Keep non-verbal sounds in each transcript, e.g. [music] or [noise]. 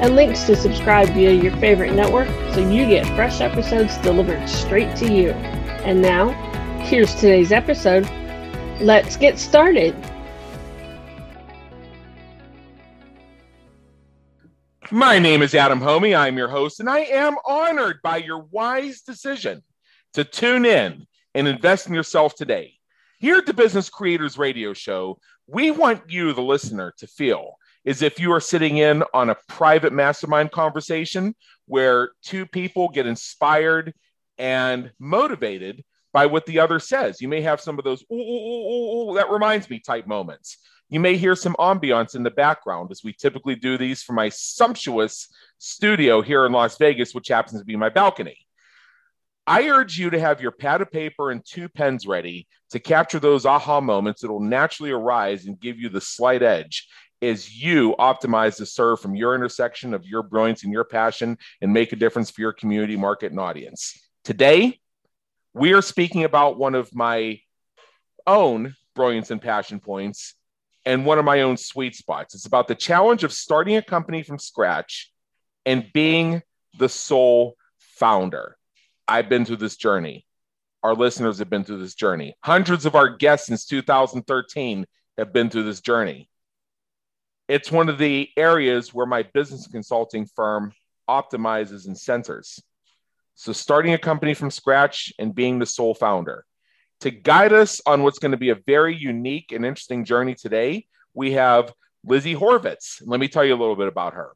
and links to subscribe via your favorite network so you get fresh episodes delivered straight to you. And now, here's today's episode. Let's get started. My name is Adam Hommey. I'm your host, and I am honored by your wise decision to tune in and invest in yourself today. Here at the Business Creators Radio Show, we want you, the listener, to feel is if you are sitting in on a private mastermind conversation where two people get inspired and motivated by what the other says. You may have some of those, ooh, ooh, ooh, that reminds me type moments. You may hear some ambiance in the background as we typically do these from my sumptuous studio here in Las Vegas, which happens to be my balcony. I urge you to have your pad of paper and two pens ready to capture those aha moments that will naturally arise and give you the slight edge is you optimize to serve from your intersection of your brilliance and your passion and make a difference for your community, market, and audience. Today, we are speaking about one of my own brilliance and passion points and one of my own sweet spots. It's about the challenge of starting a company from scratch and being the sole founder. I've been through this journey. Our listeners have been through this journey. Hundreds of our guests since 2013 have been through this journey it's one of the areas where my business consulting firm optimizes and centers. So, starting a company from scratch and being the sole founder. To guide us on what's going to be a very unique and interesting journey today, we have Lizzie Horvitz. Let me tell you a little bit about her.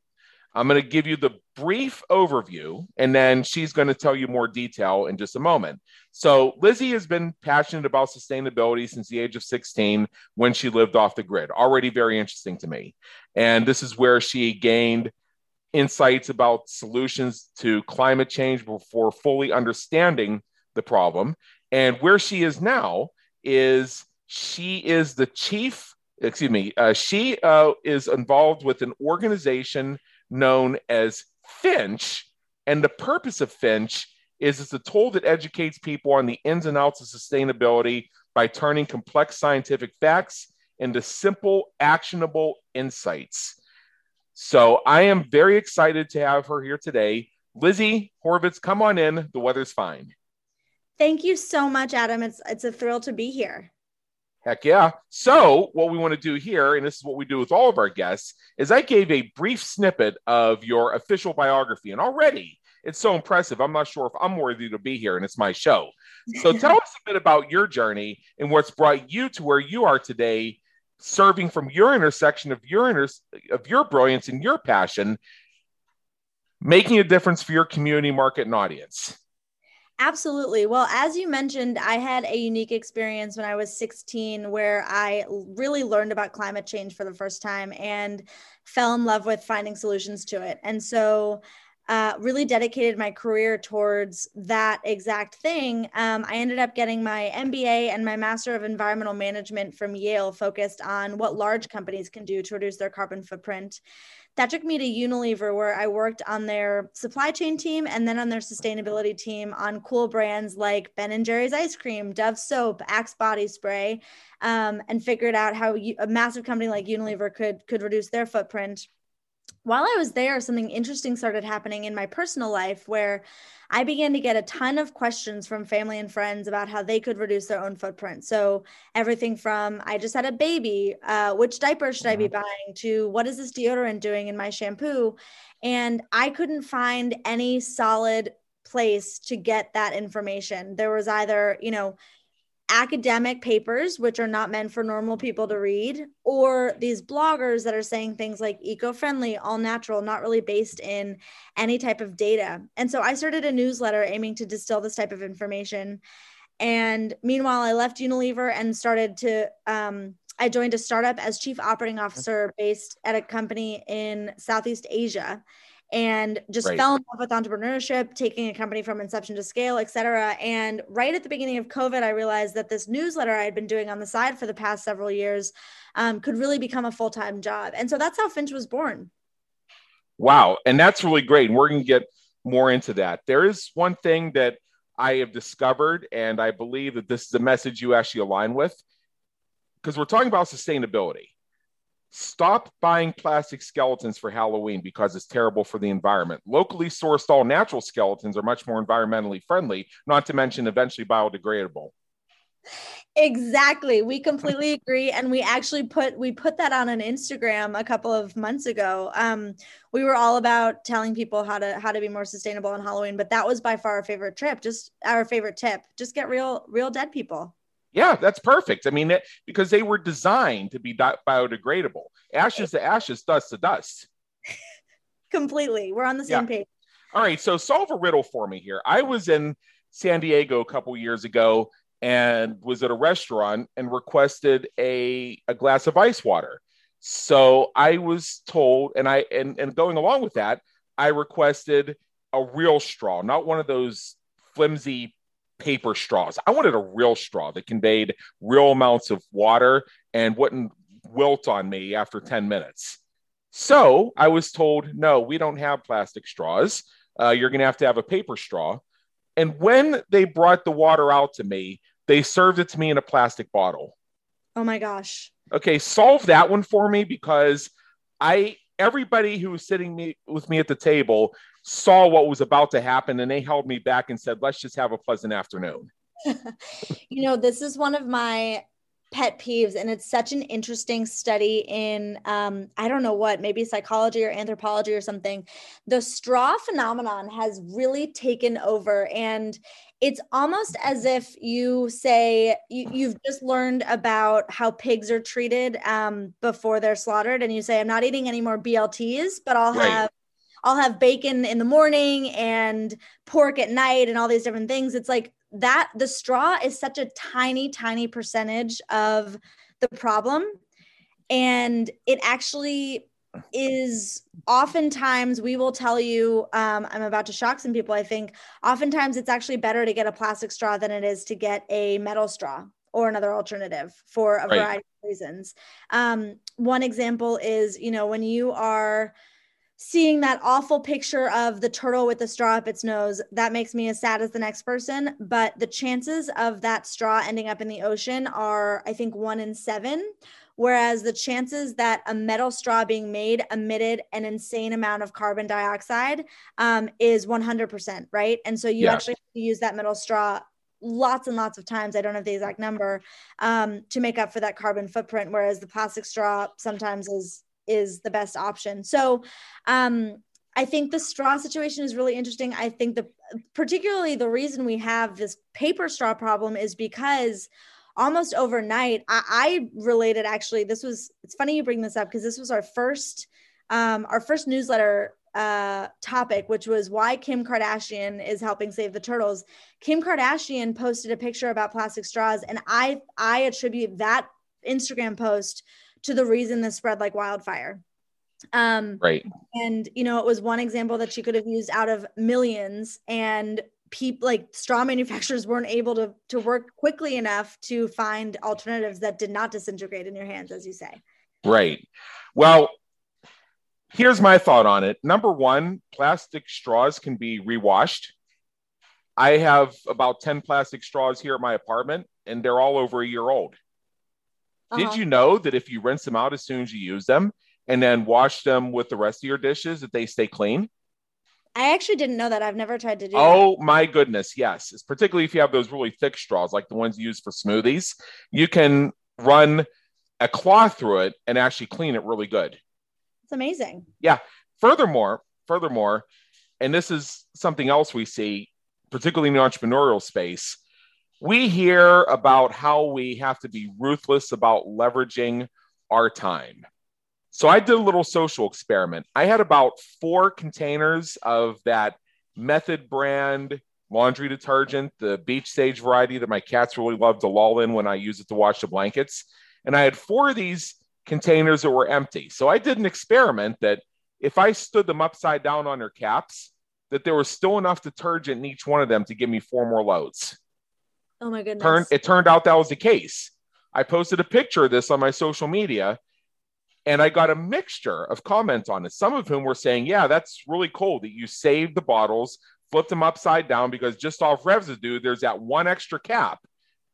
I'm going to give you the brief overview, and then she's going to tell you more detail in just a moment. So, Lizzie has been passionate about sustainability since the age of 16 when she lived off the grid. Already very interesting to me. And this is where she gained insights about solutions to climate change before fully understanding the problem. And where she is now is she is the chief, excuse me, uh, she uh, is involved with an organization known as Finch. And the purpose of Finch is it's a tool that educates people on the ins and outs of sustainability by turning complex scientific facts into simple, actionable insights. So I am very excited to have her here today. Lizzie Horvitz, come on in. The weather's fine. Thank you so much, Adam. It's it's a thrill to be here. Heck yeah. So, what we want to do here, and this is what we do with all of our guests, is I gave a brief snippet of your official biography. And already it's so impressive. I'm not sure if I'm worthy to be here, and it's my show. So, [laughs] tell us a bit about your journey and what's brought you to where you are today, serving from your intersection of your inter- of your brilliance and your passion, making a difference for your community, market, and audience. Absolutely. Well, as you mentioned, I had a unique experience when I was 16 where I really learned about climate change for the first time and fell in love with finding solutions to it. And so, uh, really dedicated my career towards that exact thing. Um, I ended up getting my MBA and my Master of Environmental Management from Yale, focused on what large companies can do to reduce their carbon footprint that took me to Unilever, where I worked on their supply chain team and then on their sustainability team on cool brands like Ben and Jerry's ice cream, Dove soap, Axe body spray, um, and figured out how a massive company like Unilever could could reduce their footprint while I was there, something interesting started happening in my personal life where I began to get a ton of questions from family and friends about how they could reduce their own footprint. So, everything from I just had a baby, uh, which diaper should I be mm-hmm. buying, to what is this deodorant doing in my shampoo? And I couldn't find any solid place to get that information. There was either, you know, academic papers, which are not meant for normal people to read, or these bloggers that are saying things like eco friendly, all natural, not really based in any type of data. And so I started a newsletter aiming to distill this type of information. And meanwhile, I left Unilever and started to um, I joined a startup as chief operating officer based at a company in Southeast Asia and just right. fell in love with entrepreneurship, taking a company from inception to scale, et cetera. And right at the beginning of COVID, I realized that this newsletter I had been doing on the side for the past several years um, could really become a full time job. And so that's how Finch was born. Wow. And that's really great. And we're going to get more into that. There is one thing that I have discovered, and I believe that this is a message you actually align with, because we're talking about sustainability Stop buying plastic skeletons for Halloween because it's terrible for the environment. Locally sourced all natural skeletons are much more environmentally friendly, not to mention eventually biodegradable. Exactly. We completely [laughs] agree and we actually put we put that on an Instagram a couple of months ago. Um we were all about telling people how to how to be more sustainable on Halloween, but that was by far our favorite trip. Just our favorite tip. Just get real real dead people. Yeah, that's perfect. I mean, it, because they were designed to be biodegradable. Ashes to ashes, dust to dust. Completely. We're on the same yeah. page. All right. So solve a riddle for me here. I was in San Diego a couple years ago and was at a restaurant and requested a, a glass of ice water. So I was told, and I and, and going along with that, I requested a real straw, not one of those flimsy paper straws. I wanted a real straw that conveyed real amounts of water and wouldn't wilt on me after 10 minutes. So I was told, no, we don't have plastic straws. Uh, you're going to have to have a paper straw. And when they brought the water out to me, they served it to me in a plastic bottle. Oh my gosh. Okay, solve that one for me because I everybody who was sitting me, with me at the table saw what was about to happen and they held me back and said, let's just have a pleasant afternoon. [laughs] you know, this is one of my pet peeves and it's such an interesting study in um, i don't know what maybe psychology or anthropology or something the straw phenomenon has really taken over and it's almost as if you say you, have just learned about how pigs are treated um, before they're slaughtered and you say i'm not eating any more blts but i'll right. have I'll have bacon in the morning and pork at night and all these different things. It's like that the straw is such a tiny, tiny percentage of the problem. And it actually is oftentimes we will tell you um, i'm about to shock some people i think oftentimes it's actually better to get a plastic straw than it is to get a metal straw or another alternative for a right. variety of reasons um, one example is you know when you are seeing that awful picture of the turtle with the straw up its nose, that makes me as sad as the next person. But the chances of that straw ending up in the ocean are, I think, one in seven. Whereas the chances that a metal straw being made emitted an insane amount of carbon dioxide um, is 100%, right? And so you yeah. actually use that metal straw lots and lots of times. I don't have the exact number um, to make up for that carbon footprint. Whereas the plastic straw sometimes is is the best option. So, um, I think the straw situation is really interesting. I think the particularly the reason we have this paper straw problem is because almost overnight, I, I related actually. This was it's funny you bring this up because this was our first um, our first newsletter uh, topic, which was why Kim Kardashian is helping save the turtles. Kim Kardashian posted a picture about plastic straws, and I I attribute that Instagram post to the reason this spread like wildfire. Um, right. And, you know, it was one example that she could have used out of millions and people like straw [laughs] manufacturers weren't able to, to work quickly enough to find alternatives that did not disintegrate in your hands, as you say. Right. Well, here's my thought on it. Number one, plastic straws can be rewashed. I have about 10 plastic straws here at my apartment, and they're all over a year old. Uh-huh. Did you know that if you rinse them out as soon as you use them and then wash them with the rest of your dishes, that they stay clean? I actually didn't know that. I've never tried to do oh, that. my goodness. Yes. It's particularly if you have those really thick straws, like the ones used for smoothies, you can run a cloth through it and actually clean it really good. It's amazing. Yeah. Furthermore, furthermore, and this is something else we see, particularly in the entrepreneurial space, we hear about how we have to be ruthless about leveraging our time. So I did a little social experiment. I had about four containers of that Method brand laundry detergent, the beach sage variety that my cats really love to loll in when I use it to wash the blankets. And I had four of these containers that were empty. So I did an experiment that if I stood them upside down on their caps, that there was still enough detergent in each one of them to give me four more loads. Oh my goodness. Turn, it turned out that was the case. I posted a picture of this on my social media and I got a mixture of comments on it. Some of whom were saying, Yeah, that's really cool that you saved the bottles, flipped them upside down because just off residue, there's that one extra cap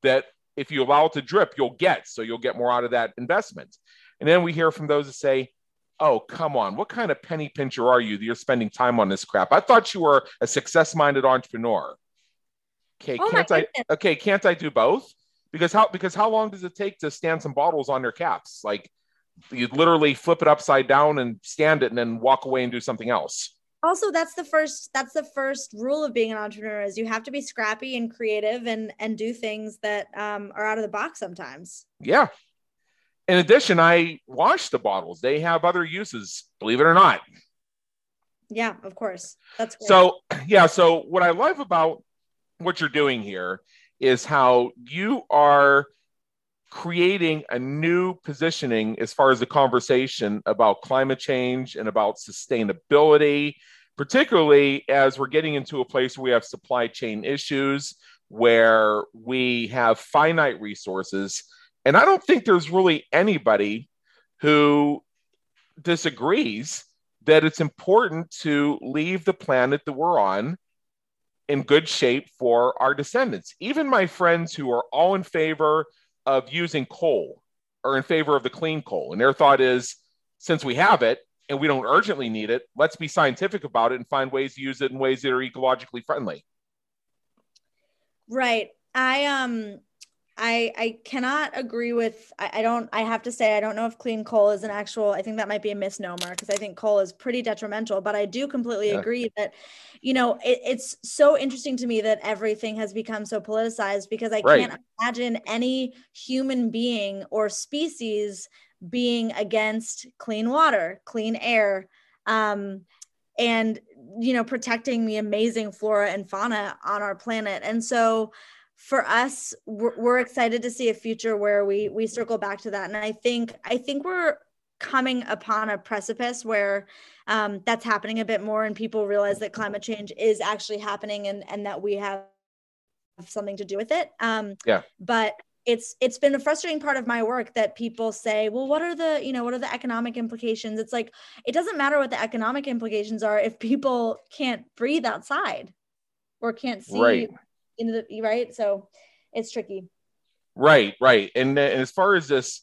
that if you allow it to drip, you'll get. So you'll get more out of that investment. And then we hear from those that say, Oh, come on. What kind of penny pincher are you that you're spending time on this crap? I thought you were a success minded entrepreneur. Okay, Oh can't I okay, can't I do both? Because how because how long does it take to stand some bottles on their caps? Like you literally flip it upside down and stand it and then walk away and do something else. also that's the first that's the first rule of being an entrepreneur is you have to be scrappy and creative and and do things that um, are out of the box sometimes Yeah. In addition, I wash the bottles. They have other uses, believe it or not. yeah of course that's great. So, [clears throat] yeah. So, what I love about what you're doing here is how you are creating a new positioning as far as the conversation about climate change and about sustainability, particularly as we're getting into a place where we have supply chain issues, where we have finite resources. And I don't think there's really anybody who disagrees that it's important to leave the planet that we're on in good shape for our descendants. Even my friends who are all in favor of using coal are in favor of the clean coal. And their thought is since we have it and we don't urgently need it, let's be scientific about it and find ways to use it in ways that are ecologically friendly. Right. I um I I cannot agree with I, I don't I have to say I don't know if clean coal is an actual I think that might be a misnomer because I think coal is pretty detrimental, but I do completely Yeah. agree that you know it, it's so interesting to me that everything has become so politicized because I Right. can't imagine any human being or species being against clean water, clean air, um, and you know protecting the amazing flora and fauna on our planet. And so for us, we're, we're excited to see a future where we we circle back to that. And I think I think we're coming upon a precipice where um, that's happening a bit more, and people realize that climate change is actually happening, and and that we have something to do with it. Um, Yeah. But it's it's been a frustrating part of my work that people say, well, what are the you know what are the economic implications? It's like it doesn't matter what the economic implications are if people can't breathe outside or can't see Right. The right. So it's tricky. Right, right. And, then as far as this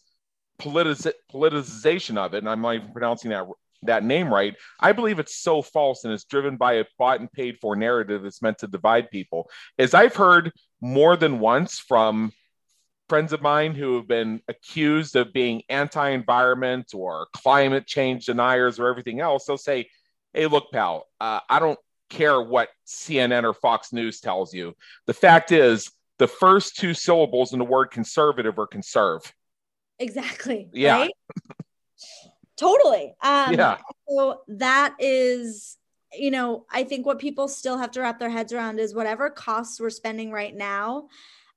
politiz- politicization of it, and I'm not even pronouncing that that name right, I believe it's so false and it's driven by a bought and paid for narrative that's meant to divide people. As I've heard more than once from friends of mine who have been accused of being anti-environment or climate change deniers or everything else, they'll say, "Hey, look, pal, uh, I don't care what CNN or Fox News tells you. The fact is, the first two syllables in the word conservative are conserve. Exactly. Yeah. Right? [laughs] totally. Um, Yeah. So that is, you know, I think what people still have to wrap their heads around is whatever costs we're spending right now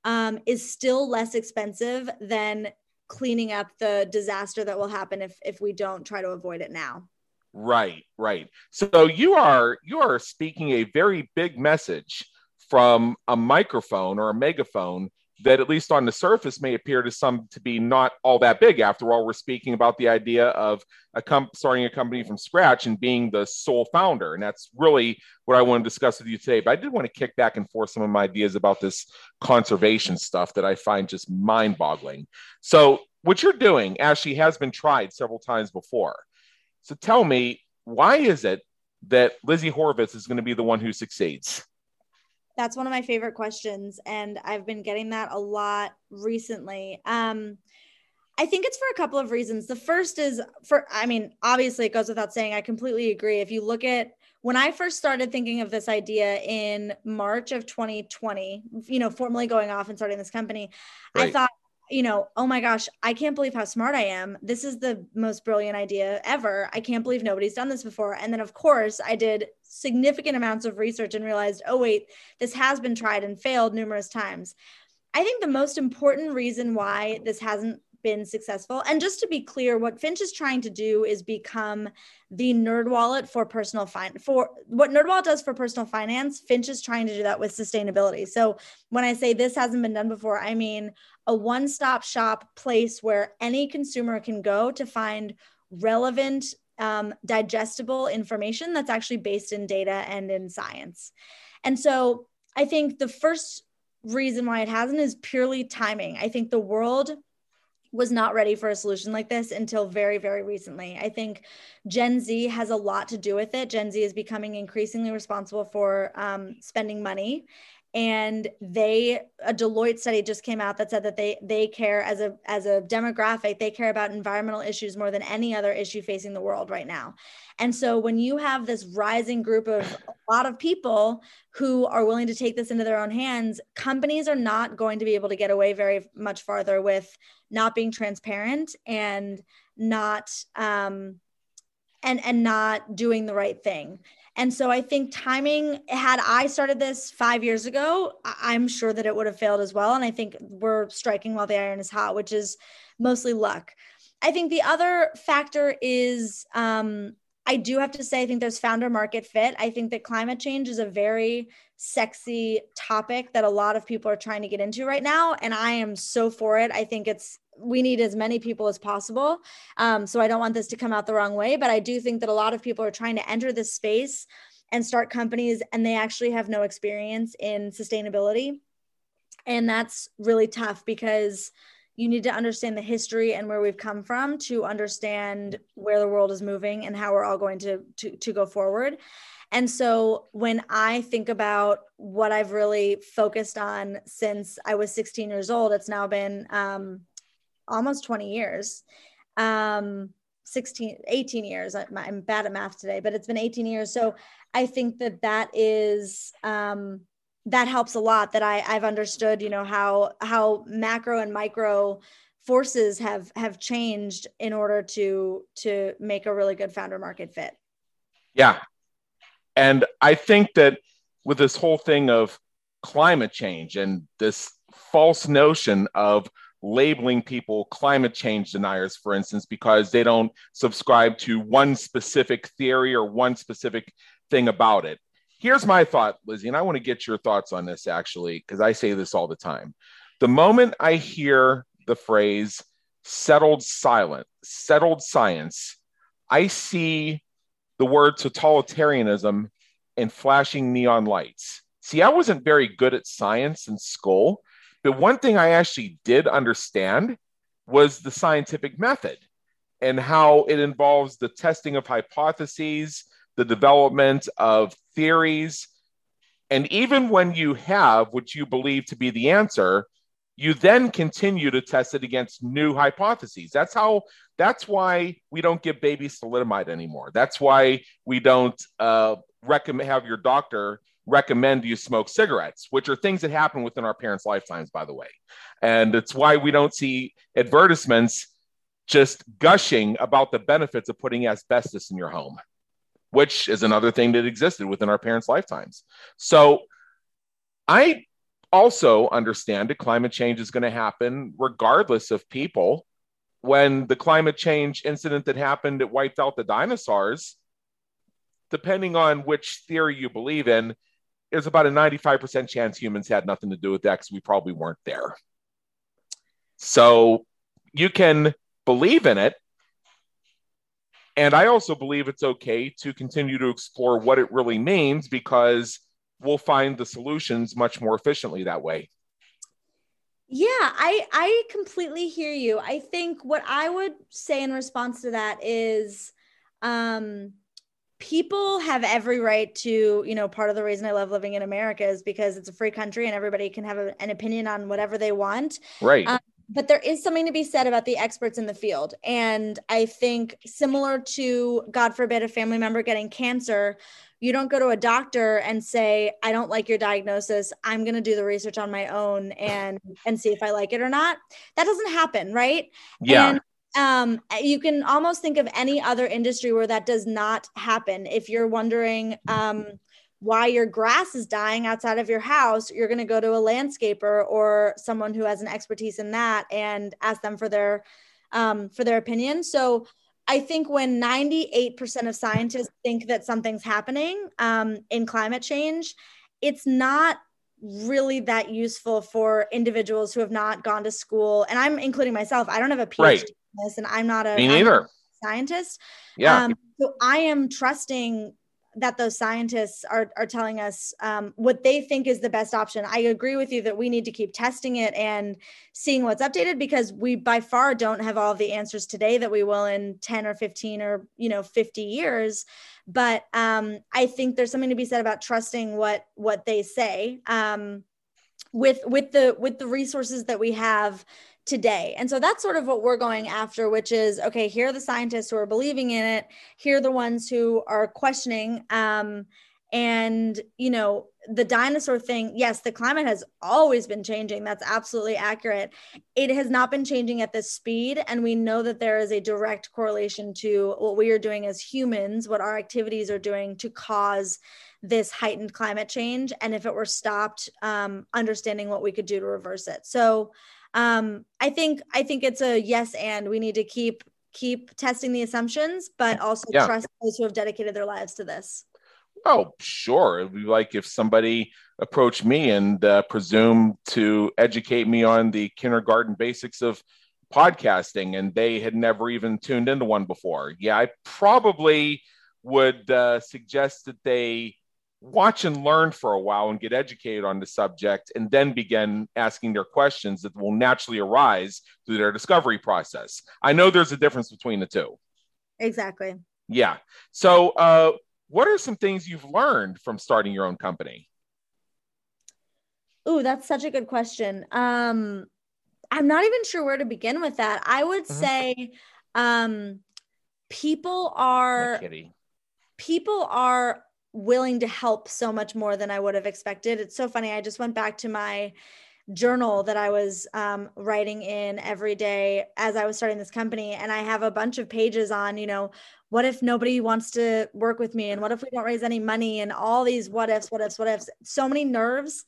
um, is still less expensive than cleaning up the disaster that will happen if if we don't try to avoid it now. Right, right. So you are you are speaking a very big message from a microphone or a megaphone that at least on the surface may appear to some to be not all that big. After all, we're speaking about the idea of a com- starting a company from scratch and being the sole founder, and that's really what I want to discuss with you today. But I did want to kick back and forth some of my ideas about this conservation stuff that I find just mind-boggling. So what you're doing actually has been tried several times before. So tell me, why is it that Lizzie Horvitz is going to be the one who succeeds? That's one of my favorite questions. And I've been getting that a lot recently. Um, I think it's for a couple of reasons. The first is for, I mean, obviously, it goes without saying, I completely agree. If you look at when I first started thinking of this idea in March of 2020, you know, formally going off and starting this company, I thought, you know, oh my gosh, I can't believe how smart I am. This is the most brilliant idea ever. I can't believe nobody's done this before. And then, of course, I did significant amounts of research and realized, oh, wait, this has been tried and failed numerous times. I think the most important reason why this hasn't been successful. And just to be clear, what Finch is trying to do is become the NerdWallet for personal finance. For what NerdWallet does for personal finance, Finch is trying to do that with sustainability. So when I say this hasn't been done before, I mean a one-stop shop place where any consumer can go to find relevant um, digestible information that's actually based in data and in science. And so I think the first reason why it hasn't is purely timing. I think the world was not ready for a solution like this until very, very recently. I think Gen Z has a lot to do with it. Gen Z is becoming increasingly responsible for um, spending money and they a deloitte study just came out that said that they they care as a as a demographic they care about environmental issues more than any other issue facing the world right now. And so when you have this rising group of a lot of people who are willing to take this into their own hands companies are not going to be able to get away very much farther with not being transparent and not um and and not doing the right thing and so I think timing, had I started this five years ago, I'm sure that it would have failed as well. And I think we're striking while the iron is hot, which is mostly luck. I think the other factor is um, I do have to say, I think there's founder market fit. I think that climate change is a very sexy topic that a lot of people are trying to get into right now. And I am so for it. I think it's we need as many people as possible. Um, so I don't want this to come out the wrong way, but I do think that a lot of people are trying to enter this space and start companies and they actually have no experience in sustainability. And that's really tough because you need to understand the history and where we've come from to understand where the world is moving and how we're all going to, to, to go forward. And so when I think about what I've really focused on since I was 16 years old, it's now been um, almost 20 years. Um, 16 18 years. I'm bad at math today but it's been 18 years. So i think that that is um, that helps a lot that i i've understood you know how how macro and micro forces have have changed in order to to make a really good founder market fit. Yeah. And i think that with this whole thing of climate change and this false notion of labeling people climate change deniers, for instance, because they don't subscribe to one specific theory or one specific thing about it. Here's my thought, Lizzie, and I want to get your thoughts on this actually, because I say this all the time. The moment I hear the phrase settled silent, settled science, I see the word totalitarianism and flashing neon lights. See, I wasn't very good at science in school. But one thing I actually did understand was the scientific method and how it involves the testing of hypotheses, the development of theories. And even when you have what you believe to be the answer, you then continue to test it against new hypotheses. That's how. That's why we don't give babies thalidomide anymore. That's why we don't uh, recommend have your doctor recommend you smoke cigarettes, which are things that happen within our parents' lifetimes, by the way. And it's why we don't see advertisements just gushing about the benefits of putting asbestos in your home, which is another thing that existed within our parents' lifetimes. So I also understand that climate change is going to happen regardless of people. When the climate change incident that happened that wiped out the dinosaurs, depending on which theory you believe in, there's about a 95% chance humans had nothing to do with that because we probably weren't there. So you can believe in it. And I also believe it's okay to continue to explore what it really means because we'll find the solutions much more efficiently that way. Yeah, I I completely hear you. I think what I would say in response to that is um people have every right to you know part of the reason i love living in america is because it's a free country and everybody can have a, an opinion on whatever they want. Right. Um, but there is something to be said about the experts in the field. And i think similar to god forbid a family member getting cancer you don't go to a doctor and say i don't like your diagnosis. I'm going to do the research on my own and and see if i like it or not. That doesn't happen right? Yeah. And um, you can almost think of any other industry where that does not happen. If you're wondering, um, why your grass is dying outside of your house, you're going to go to a landscaper or someone who has an expertise in that and ask them for their um, for their opinion. So I think when 98% of scientists think that something's happening um, in climate change, it's not really that useful for individuals who have not gone to school. And I'm including myself. I don't have a PhD right. This, and I'm not a, Me neither. scientist. Yeah. Um, so I am trusting that those scientists are, are telling us um, what they think is the best option. I agree with you that we need to keep testing it and seeing what's updated because we by far don't have all the answers today that we will in 10 or 15 or you know 50 years. But um, I think there's something to be said about trusting what what they say um, with with the with the resources that we have today. And so that's sort of what we're going after, which is okay, here are the scientists who are believing in it, here are the ones who are questioning. Um, and, you know, the dinosaur thing, yes, the climate has always been changing. That's absolutely accurate. It has not been changing at this speed. And we know that there is a direct correlation to what we are doing as humans, what our activities are doing to cause this heightened climate change. And if it were stopped, um, understanding what we could do to reverse it. So, um, I think I think it's a yes and we need to keep keep testing the assumptions, but also yeah. trust those who have dedicated their lives to this. Oh, sure. It'd be like if somebody approached me and uh, presumed to educate me on the kindergarten basics of podcasting and they had never even tuned into one before. Yeah, I probably would uh, suggest that they watch and learn for a while and get educated on the subject and then begin asking their questions that will naturally arise through their discovery process. I know there's a difference between the two. Exactly. Yeah. So, uh, what are some things you've learned from starting your own company? Oh, that's such a good question. Um, I'm not even sure where to begin with that. I would mm-hmm. say um, people are people are willing to help so much more than I would have expected. It's so funny. I just went back to my journal that I was um, writing in every day as I was starting this company. And I have a bunch of pages on, you know, what if nobody wants to work with me? And what if we don't raise any money? And all these what ifs, what ifs, what ifs, so many nerves.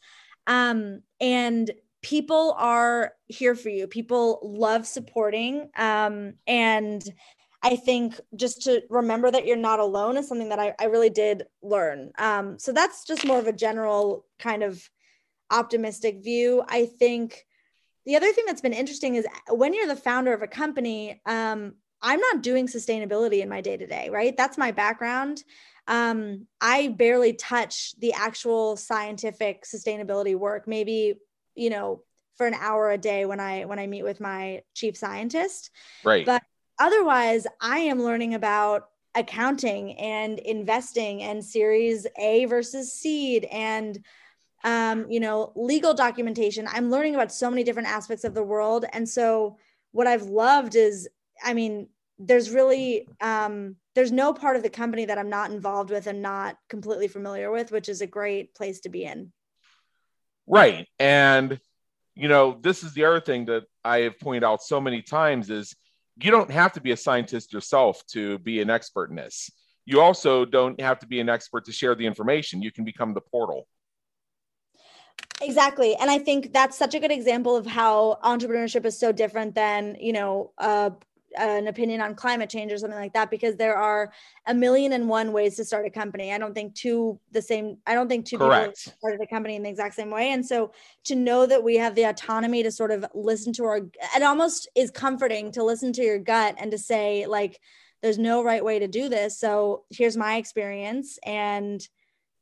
Um, and people are here for you. People love supporting. Um, and I think just to remember that you're not alone is something that I, I really did learn. Um, so that's just more of a general kind of optimistic view. I think the other thing that's been interesting is when you're the founder of a company, um, I'm not doing sustainability in my day to day, right? That's my background. Um, I barely touch the actual scientific sustainability work, maybe, you know, for an hour a day when I when I meet with my chief scientist. Right. But otherwise, I am learning about accounting and investing and series A versus seed and um, you know, legal documentation. I'm learning about so many different aspects of the world. And so what I've loved is, I mean, there's really um, there's no part of the company that I'm not involved with and not completely familiar with, which is a great place to be in. Right. And you know, this is the other thing that I have pointed out so many times is you don't have to be a scientist yourself to be an expert in this. You also don't have to be an expert to share the information. You can become the portal. Exactly. And I think that's such a good example of how entrepreneurship is so different than, you know, uh, an opinion on climate change or something like that because there are a million and one ways to start a company. I don't think two the same. I don't think two Correct. people started a company in the exact same way. And so to know that we have the autonomy to sort of listen to our, it almost is comforting to listen to your gut and to say like, there's no right way to do this. So here's my experience and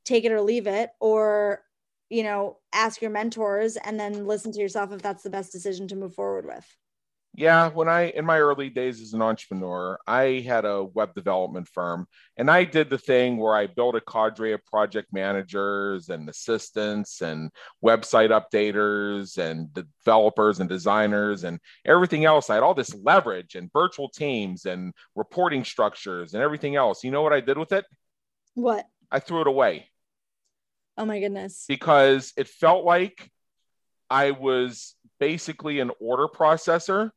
take it or leave it, or you know, ask your mentors and then listen to yourself if that's the best decision to move forward with yeah when i in my early days as an entrepreneur i had a web development firm and i did the thing where i built a cadre of project managers and assistants and website updaters and developers and designers and everything else. I had all this leverage and virtual teams and reporting structures and everything else. You know what i did with it? What? I threw it away. Oh my goodness. Because it felt like i was basically an order processor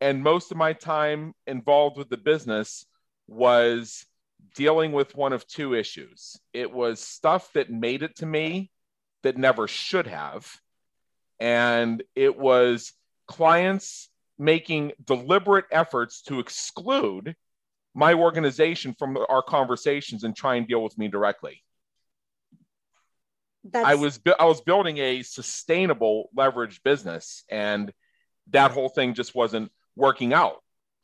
and most of my time involved with the business was dealing with one of two issues. It was stuff that made it to me that never should have. And it was clients making deliberate efforts to exclude my organization from our conversations and try and deal with me directly. That's... I was I was building a sustainable leverage business, and that whole thing just wasn't working out.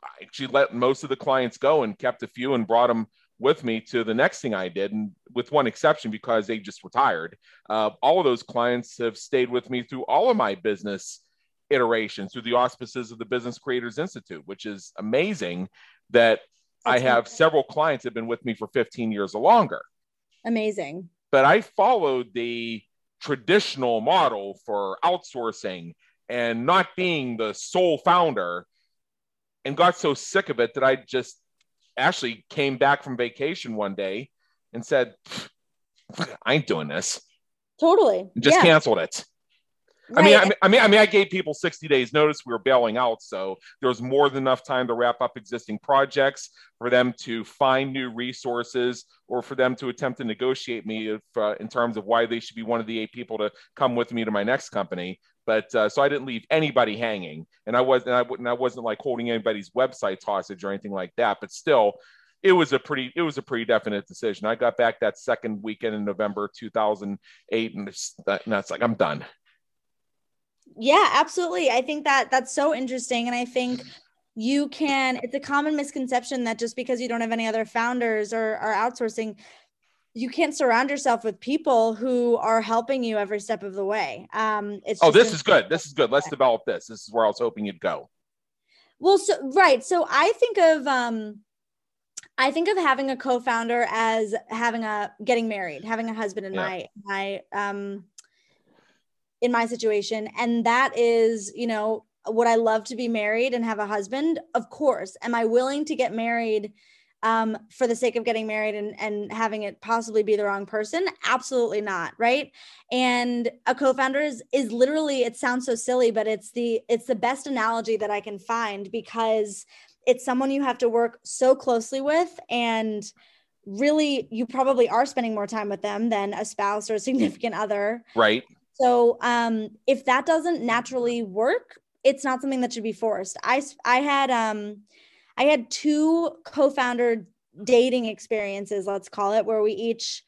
I actually let most of the clients go and kept a few and brought them with me to the next thing I did, and with one exception because they just retired. Uh, all of those clients have stayed with me through all of my business iterations through the auspices of the Business Creators Institute, which is amazing that That's I have amazing. several clients that have been with me for 15 years or longer. Amazing. But I followed the traditional model for outsourcing and not being the sole founder and got so sick of it that I just actually came back from vacation one day and said, I ain't doing this. Totally. Just yeah. canceled it. Right. I mean, I mean, I mean, I mean, I gave people 60 days notice. We were bailing out, so there was more than enough time to wrap up existing projects for them to find new resources, or for them to attempt to negotiate me if, uh, in terms of why they should be one of the eight people to come with me to my next company. But uh, so I didn't leave anybody hanging, and I wasn't, I wouldn't, I wasn't like holding anybody's websites hostage or anything like that. But still, it was a pretty it was a pretty definite decision. I got back that second weekend in November 2008, and, it's, and that's like I'm done yeah absolutely i think that that's so interesting and i think you can it's a common misconception that just because you don't have any other founders or are outsourcing you can't surround yourself with people who are helping you every step of the way. Um it's oh this is good. this is good. Let's develop this. This is where i was hoping you'd go. Well so right. So i think of um I think of having a co-founder as having a getting married, having a husband in yeah. my my um in my situation. And that is you know would i love to be married and have a husband? Of course. Am i willing to get married um, for the sake of getting married and, and having it possibly be the wrong person? Absolutely not right? And a co-founder is is literally it sounds so silly but it's the it's the best analogy that i can find because it's someone you have to work so closely with and really you probably are spending more time with them than a spouse or a significant other. Right. So um, if that doesn't naturally work, it's not something that should be forced. I I had um I had two co-founder dating experiences, let's call it, where we each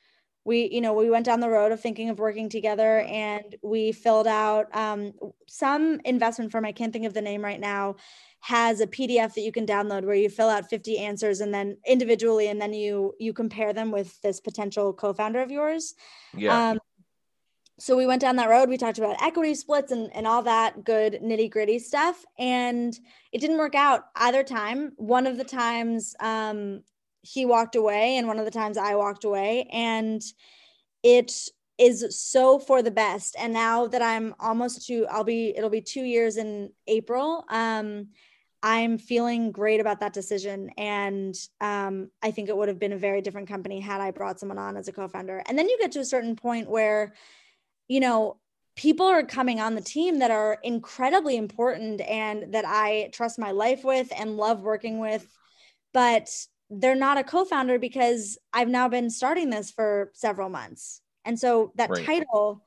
we you know we went down the road of thinking of working together and we filled out um, some investment firm i can't think of the name right now has a pdf that you can download where you fill out 50 answers and then individually and then you you compare them with this potential co-founder of yours. Yeah. Um, so we went down that road. We talked about equity splits and, and all that good nitty gritty stuff. And it didn't work out either time. One of the times um, he walked away, and one of the times I walked away. And it is so for the best. And now that I'm almost to, I'll be, it'll be two years in April. Um, I'm feeling great about that decision. And um, I think it would have been a very different company had I brought someone on as a co founder. And then you get to a certain point where, you know, people are coming on the team that are incredibly important and that I trust my life with and love working with, but they're not a co-founder because I've now been starting this for several months. And so that right. title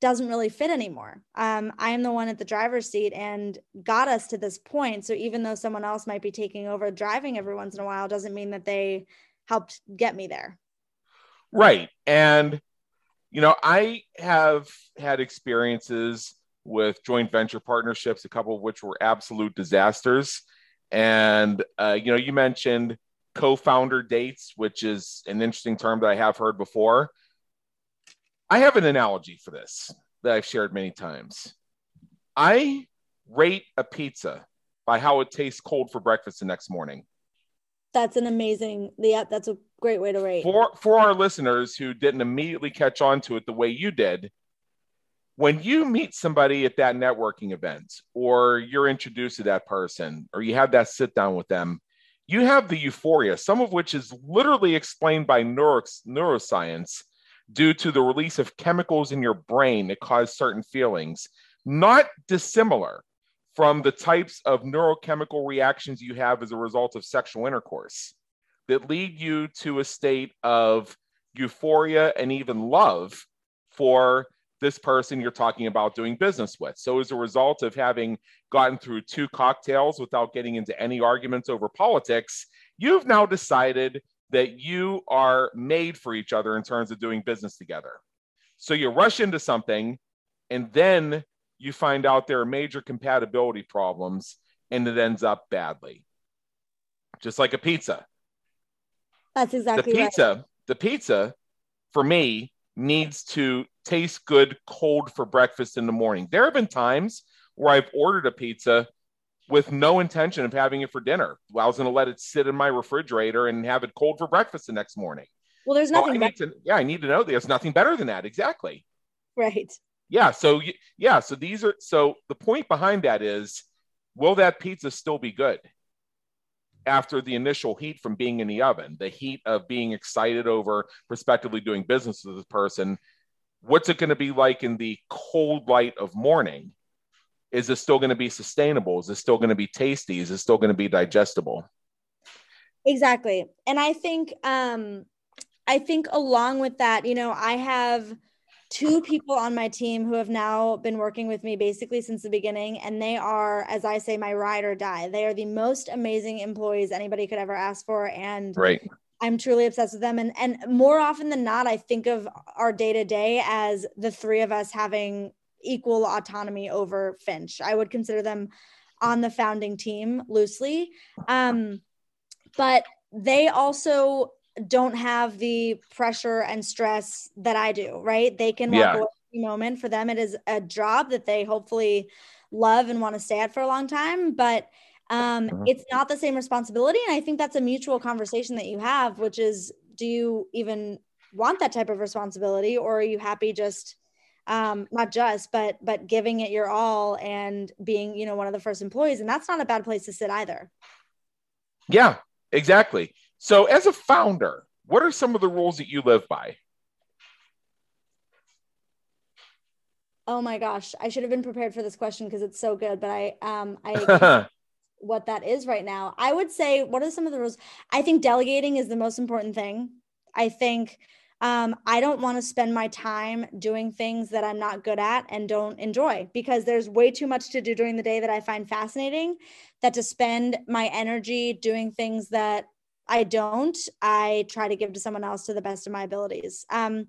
doesn't really fit anymore. Um, I am the one at the driver's seat and got us to this point. So even though someone else might be taking over driving every once in a while, doesn't mean that they helped get me there. Right. And you know, I have had experiences with joint venture partnerships, a couple of which were absolute disasters. And, uh, you know, you mentioned co founder dates, which is an interesting term that I have heard before. I have an analogy for this that I've shared many times. I rate a pizza by how it tastes cold for breakfast the next morning that's an amazing yeah that's a great way to rate. For for our listeners who didn't immediately catch on to it the way you did when you meet somebody at that networking event or you're introduced to that person or you have that sit down with them you have the euphoria some of which is literally explained by neuro, neuroscience due to the release of chemicals in your brain that cause certain feelings not dissimilar from the types of neurochemical reactions you have as a result of sexual intercourse. that lead you to a state of euphoria and even love for this person you're talking about doing business with. So, as a result of having gotten through two cocktails without getting into any arguments over politics, you've now decided that you are made for each other in terms of doing business together. So, you rush into something and then you find out there are major compatibility problems and it ends up badly. Just like a pizza. That's exactly the pizza. Right. The pizza for me needs to taste good cold for breakfast in the morning. There have been times where I've ordered a pizza with no intention of having it for dinner. I was going to let it sit in my refrigerator and have it cold for breakfast the next morning. Well, there's nothing. I to, yeah, I need to know there's nothing better than that. Exactly. Right. Yeah. So yeah. So these are so the point behind that is, will that pizza still be good? after the initial heat from being in the oven, the heat of being excited over prospectively doing business with this person, what's it going to be like in the cold light of morning? Is it still going to be sustainable? Is it still going to be tasty? Is it still going to be digestible? Exactly. And I think um I think along with that, you know, I have two people on my team who have now been working with me basically since the beginning and they are as i say my ride or die. They are the most amazing employees anybody could ever ask for and right. I'm truly obsessed with them. And and more often than not i think of our day to day as the three of us having equal autonomy over finch. I would consider them on the founding team loosely. Um but they also don't have the pressure and stress that I do, right? They can walk yeah. away moment. For them, it is a job that they hopefully love and want to stay at for a long time. But um, uh-huh. it's not the same responsibility. And I think that's a mutual conversation that you have, which is do you even want that type of responsibility or are you happy just um, not just but but giving it your all and being you know one of the first employees and that's not a bad place to sit either yeah exactly so, as a founder, what are some of the rules that you live by? Oh my gosh, I should have been prepared for this question because it's so good, but I um I [laughs] what that is right now. I would say what are some of the rules? I think delegating is the most important thing. I think um, I don't want to spend my time doing things that I'm not good at and don't enjoy because there's way too much to do during the day that I find fascinating. That to spend my energy doing things that I don't. I try to give to someone else to the best of my abilities. Um,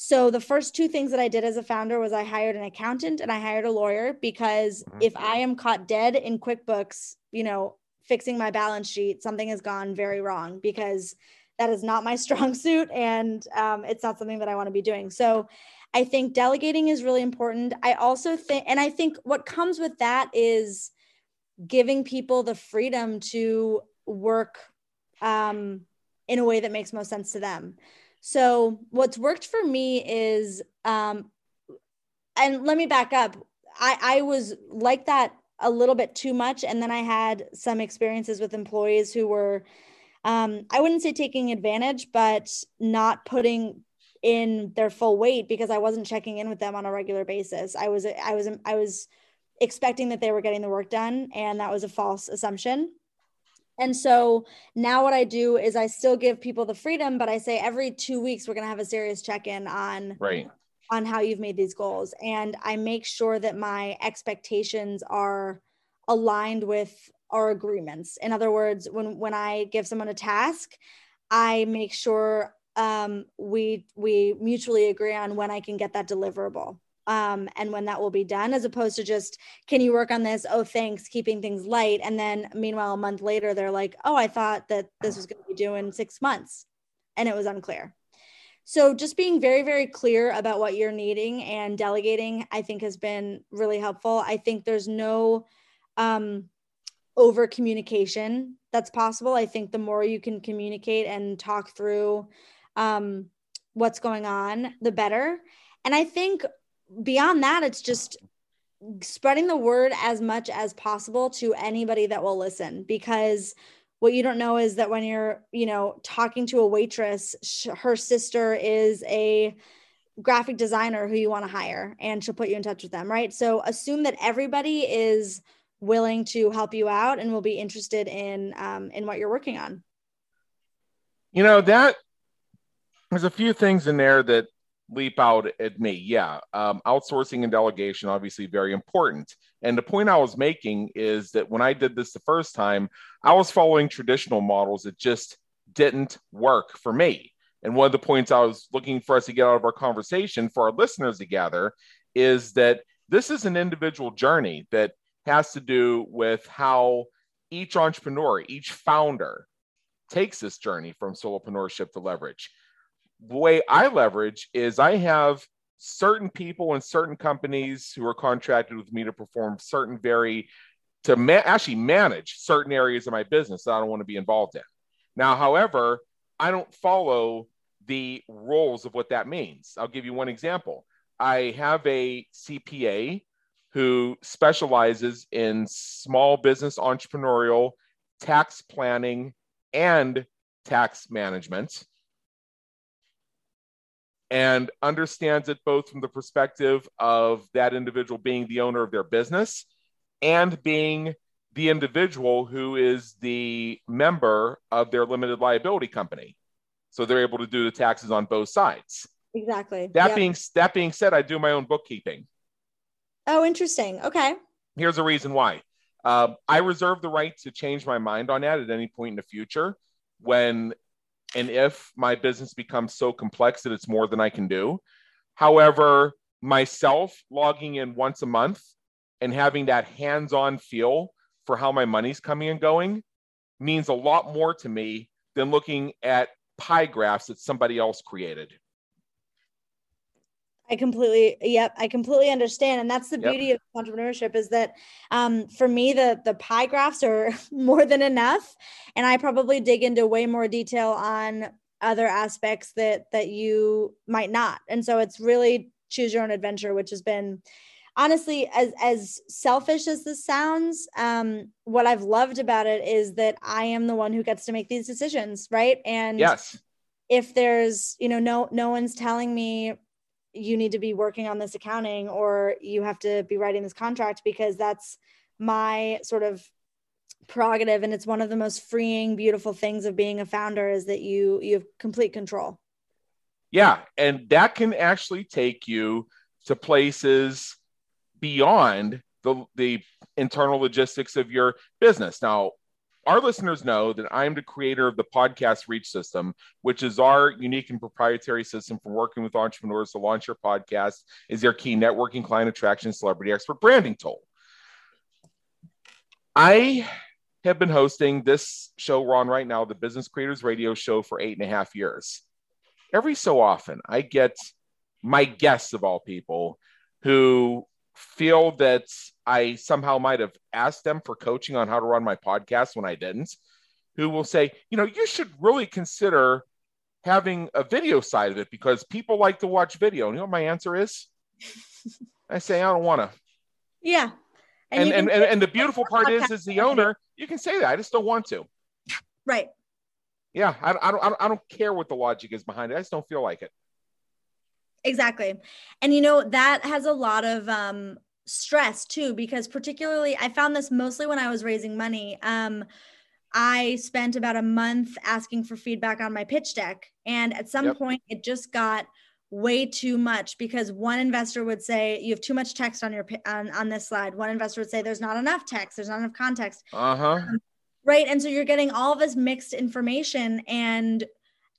so the first two things that I did as a founder was I hired an accountant and I hired a lawyer because mm-hmm. if I am caught dead in QuickBooks, you know, fixing my balance sheet, something has gone very wrong because that is not my [laughs] strong suit and um, it's not something that I want to be doing. So I think delegating is really important. I also think, and I think what comes with that is giving people the freedom to work um, in a way that makes most sense to them. So, what's worked for me is, um, and let me back up. I, I was like that a little bit too much. And then I had some experiences with employees who were, um, I wouldn't say taking advantage, but not putting in their full weight because I wasn't checking in with them on a regular basis. I was, I was, I was expecting that they were getting the work done. And that was a false assumption. And so now what I do is I still give people the freedom, but I say every two weeks we're going to have a serious check-in on right. on how you've made these goals, and I make sure that my expectations are aligned with our agreements. In other words, when when I give someone a task, I make sure um, we we mutually agree on when I can get that deliverable um, and when that will be done, as opposed to just, can you work on this? Oh, thanks, keeping things light. And then meanwhile, a month later, they're like, oh, I thought that this was going to be due in six months. And it was unclear. So just being very, very clear about what you're needing and delegating, I think has been really helpful. I think there's no um, over communication that's possible. I think the more you can communicate and talk through um, what's going on, the better. And I think beyond that, it's just spreading the word as much as possible to anybody that will listen because what you don't know is that when you're you know talking to a waitress sh- her sister is a graphic designer who you want to hire and she'll put you in touch with them right? So assume that everybody is willing to help you out and will be interested in um, in what you're working on. You know, that there's a few things in there that leap out at me. Yeah, um, outsourcing and delegation, obviously, very important. And the point I was making is that when I did this the first time, I was following traditional models that just didn't work for me. And one of the points I was looking for us to get out of our conversation for our listeners to gather is that this is an individual journey that has to do with how each entrepreneur, each founder takes this journey from solopreneurship to leverage. The way I leverage is I have certain people and certain companies who are contracted with me to perform certain very to ma- actually manage certain areas of my business that I don't want to be involved in. Now, however, I don't follow the roles of what that means. I'll give you one example. I have a CPA who specializes in small business entrepreneurial tax planning and tax management and understands it both from the perspective of that individual being the owner of their business and being the individual who is the member of their limited liability company. So they're able to do the taxes on both sides. Exactly. That yep. being that being said, I do my own bookkeeping. Oh, interesting. Okay. Here's a reason why. Uh, I reserve the right to change my mind on that at any point in the future when and if my business becomes so complex that it's more than I can do. However, myself logging in once a month and having that hands on feel for how my money's coming and going means a lot more to me than looking at pie graphs that somebody else created. I completely, yep, I completely understand, and that's the beauty of entrepreneurship is that, um, for me, the the pie graphs are [laughs] more than enough, and I probably dig into way more detail on other aspects that that you might not, and so it's really choose your own adventure, which has been honestly as as selfish as this sounds um what i've loved about it is that i am the one who gets to make these decisions right? And yes. if there's you know no no one's telling me you need to be working on this accounting or you have to be writing this contract because that's my sort of prerogative and it's one of the most freeing beautiful things of being a founder is that you you have complete control. Yeah and that can actually take you to places beyond the the internal logistics of your business. Now our listeners know that I'm the creator of the podcast Reach System, which is our unique and proprietary system for working with entrepreneurs to launch your podcast, is their key networking, client attraction, celebrity expert branding tool. I have been hosting this show we're on right now, the Business Creators Radio Show, for eight and a half years. Every so often, I get my guests of all people who feel that I somehow might have asked them for coaching on how to run my podcast when I didn't, who will say, you know, you should really consider having a video side of it because people like to watch video. And you know what my answer is? [laughs] I say, I don't want to. Yeah. And and, and, and, and, the beautiful part is, as the owner, you can say that. I just don't want to. Right. Yeah. I, I, don't, I don't care what the logic is behind it. I just don't feel like it. Exactly. And you know, that has a lot of um stress too because particularly I found this mostly when I was raising money. Um I spent about a month asking for feedback on my pitch deck and at some yep. point it just got way too much because one investor would say you have too much text on your on, on this slide one investor would say there's not enough text there's not enough context uh-huh um, right and so you're getting all this mixed information and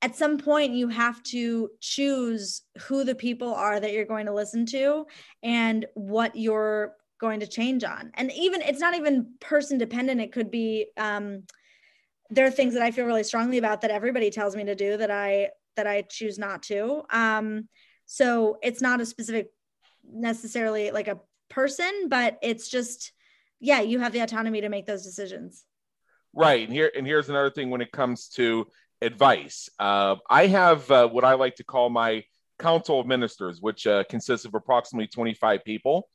at some point you have to choose who the people are that you're going to listen to and what you're going to change on. And even it's not even person dependent. It could be um, there are things that i feel really strongly about that everybody tells me to do that i that i choose not to. Um, so it's not a specific necessarily like a person but it's just yeah you have the autonomy to make those decisions. Right. And here and here's another thing when it comes to advice. Uh, I have uh, what I like to call my council of ministers, which uh, consists of approximately 25 people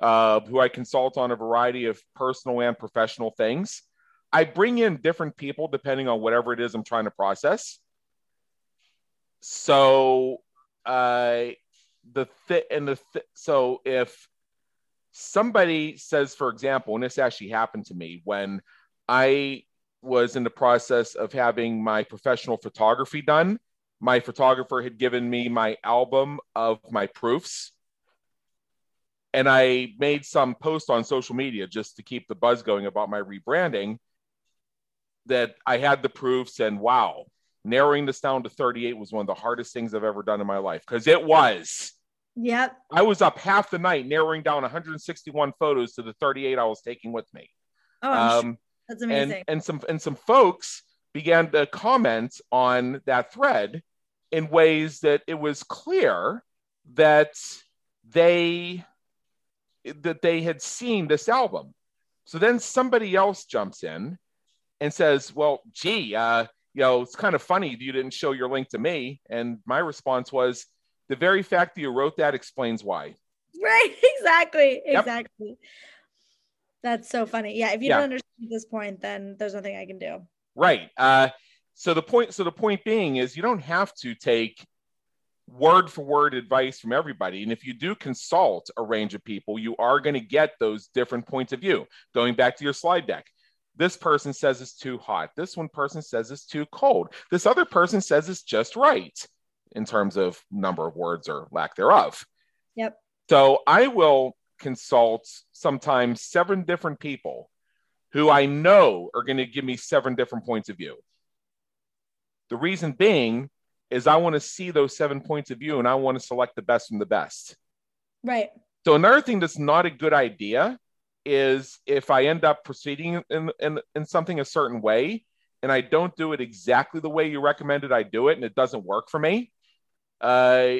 uh, who I consult on a variety of personal and professional things. I bring in different people depending on whatever it is I'm trying to process. So, the th- and the th- so if somebody says, for example, and this actually happened to me when I was in the process of having my professional photography done. My photographer had given me my album of my proofs. And I made some post on social media just to keep the buzz going about my rebranding that I had the proofs and wow, narrowing this down to 38 was one of the hardest things I've ever done in my life because it was. Yep. I was up half the night narrowing down 161 photos to the 38 I was taking with me. Oh, um. That's amazing. And, and some and some folks began to comment on that thread in ways that it was clear that they that they had seen this album. So then somebody else jumps in and says, "Well, gee, uh, you know, it's kind of funny you didn't show your link to me." And my response was, "The very fact that you wrote that explains why." [laughs] Right. Exactly. Yep. Exactly. That's so funny. Yeah. If you yeah. don't understand this point, then there's nothing I can do. Right. Uh, so the point. So the point being is, you don't have to take word for word advice from everybody. And if you do consult a range of people, you are going to get those different points of view. Going back to your slide deck, this person says it's too hot. This one person says it's too cold. This other person says it's just right in terms of number of words or lack thereof. Yep. So I will consult sometimes seven different people who I know are going to give me seven different points of view. The reason being is I want to see those seven points of view and I want to select the best from the best. Right. So another thing that's not a good idea is if I end up proceeding in, in, in something a certain way and I don't do it exactly the way you recommended I do it and it doesn't work for me, uh,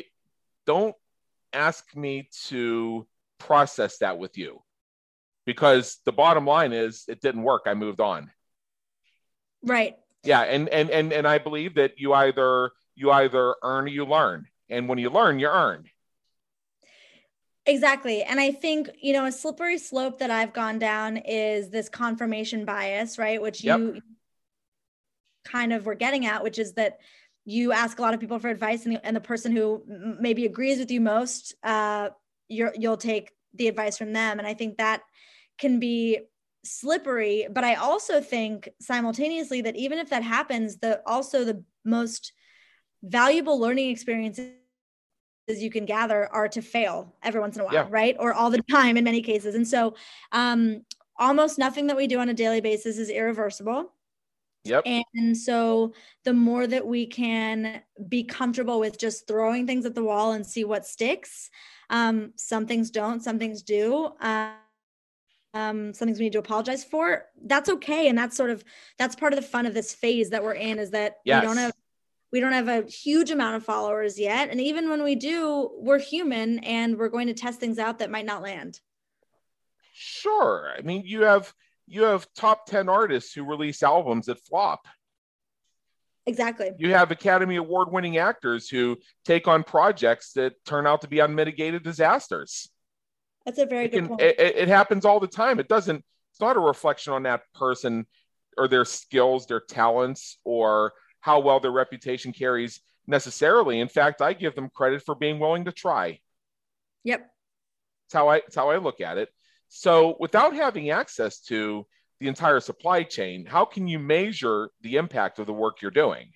don't ask me to process that with you because the bottom line is it didn't work. I moved on. Right. Yeah. And, and, and, and I believe that you either, you either earn or you learn. And when you learn, you earn. Exactly. And I think, you know, a slippery slope that I've gone down is this confirmation bias, right? Which yep. you kind of were getting at, which is that you ask a lot of people for advice and the, and the person who maybe agrees with you most, uh, you you'll take the advice from them. And I think that can be slippery. But I also think simultaneously that even if that happens, the also the most valuable learning experiences you can gather are to fail every once in a while, yeah. right? Or all the time in many cases. And so um, almost nothing that we do on a daily basis is irreversible. Yep. And so the more that we can be comfortable with just throwing things at the wall and see what sticks, um, some things don't, some things do. Um, um, some things we need to apologize for. That's okay. And that's sort of that's part of the fun of this phase that we're in is that yes. we don't have we don't have a huge amount of followers yet. And even when we do, we're human and we're going to test things out that might not land. Sure. I mean, you have you have top 10 artists who release albums that flop. Exactly. You have Academy Award winning actors who take on projects that turn out to be unmitigated disasters. That's a very it good can, point. It, it happens all the time. It doesn't, it's not a reflection on that person or their skills, their talents, or how well their reputation carries necessarily. In fact, I give them credit for being willing to try. Yep. That's how I, that's how I look at it. So without having access to the entire supply chain, how can you measure the impact of the work you're doing?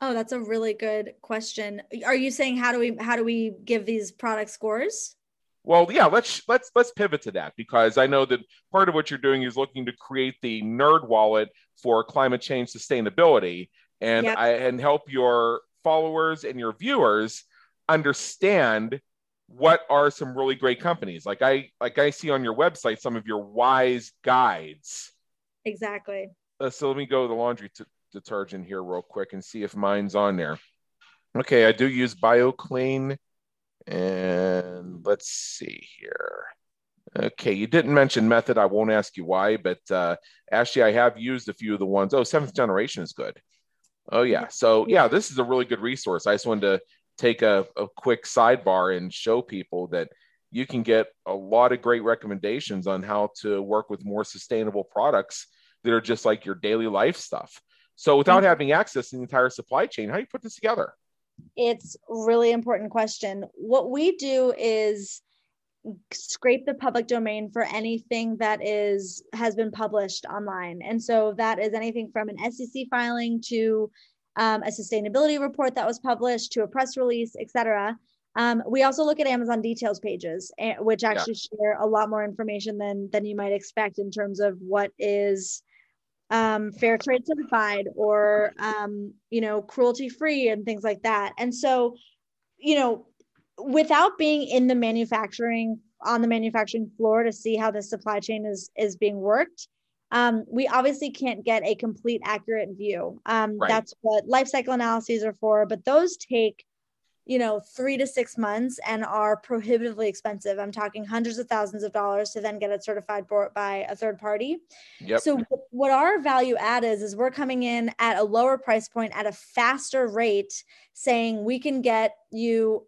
Oh, that's a really good question. Are you saying how do we how do we give these product scores? Well, yeah, let's let's let's pivot to that because I know that part of what you're doing is looking to create the NerdWallet for climate change sustainability and yep. I, and help your followers and your viewers understand what are some really great companies? Like i like i see on your website some of your wise guides. Exactly. Uh, so let me go to the laundry t- detergent here real quick and see if mine's on there. Okay i do use Biokleen and let's see here. Okay you didn't mention method. I won't ask you why but uh, actually i have used a few of the ones. Oh seventh generation is good. Oh yeah. So yeah this is a really good resource. I just wanted to take a, a quick sidebar and show people that you can get a lot of great recommendations on how to work with more sustainable products that are just like your daily life stuff. So without mm-hmm. having access to the entire supply chain, how do you put this together? It's really important question. What we do is scrape the public domain for anything that is has been published online and so that is anything from an sec filing to um, a sustainability report that was published to a press release etc um, we also look at amazon details pages eh, which actually yeah. share a lot more information than than you might expect in terms of what is um, fair trade certified or um, you know cruelty free and things like that and so you know without being in the manufacturing on the manufacturing floor to see how the supply chain is is being worked um, we obviously can't get a complete accurate view um, right. that's what life cycle analyses are for but those take you know three to six months and are prohibitively expensive i'm talking hundreds of thousands of dollars to then get it certified by a third party yep. so what our value add is is we're coming in at a lower price point at a faster rate saying we can get you